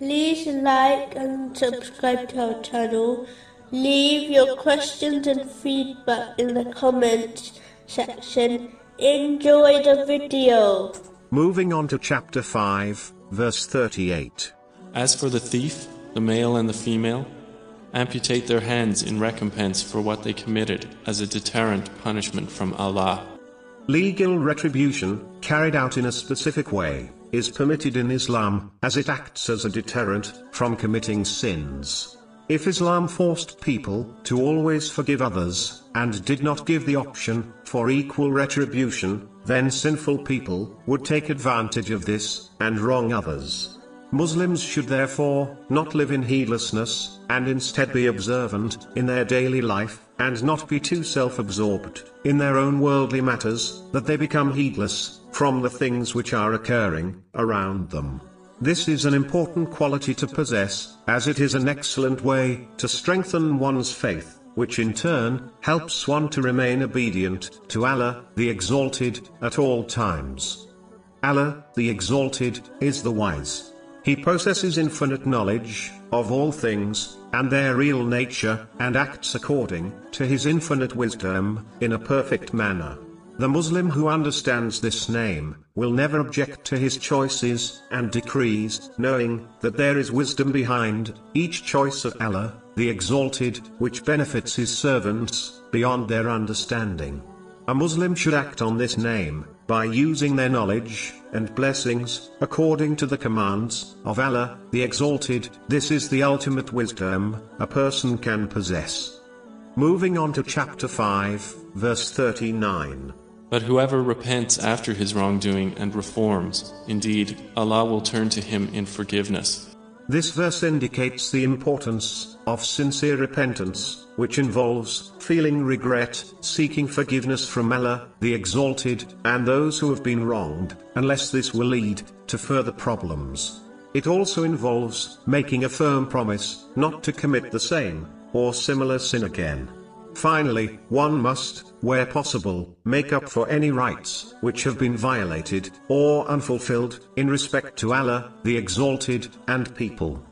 like and subscribe to our channel. Leave your questions and feedback in the comments section. Enjoy the video. Moving on to chapter 5, verse 38. As for the thief, the male and the female, amputate their hands in recompense for what they committed as a deterrent punishment from Allah. Legal retribution, carried out in a specific way, is permitted in Islam, as it acts as a deterrent from committing sins. If Islam forced people to always forgive others, and did not give the option for equal retribution, then sinful people would take advantage of this and wrong others. Muslims should therefore not live in heedlessness, and instead be observant in their daily life, and not be too self-absorbed in their own worldly matters, that they become heedless from the things which are occurring around them. This is an important quality to possess, as it is an excellent way to strengthen one's faith, which in turn helps one to remain obedient to Allah, the Exalted, at all times. Allah, the Exalted, is the wise. He possesses infinite knowledge of all things and their real nature, and acts according to his infinite wisdom in a perfect manner. The Muslim who understands this name will never object to his choices and decrees, knowing that there is wisdom behind each choice of Allah, the Exalted, which benefits his servants beyond their understanding. A Muslim should act on this name by using their knowledge and blessings according to the commands of Allah, the Exalted. This is the ultimate wisdom a person can possess. Moving on to chapter 5, verse 39. But whoever repents after his wrongdoing and reforms, indeed, Allah will turn to him in forgiveness. This verse indicates the importance of sincere repentance, which involves feeling regret, seeking forgiveness from Allah, the Exalted, and those who have been wronged, unless this will lead to further problems. It also involves making a firm promise not to commit the same or similar sin again. Finally, one must, where possible, make up for any rights which have been violated or unfulfilled in respect to Allah, the Exalted, and people.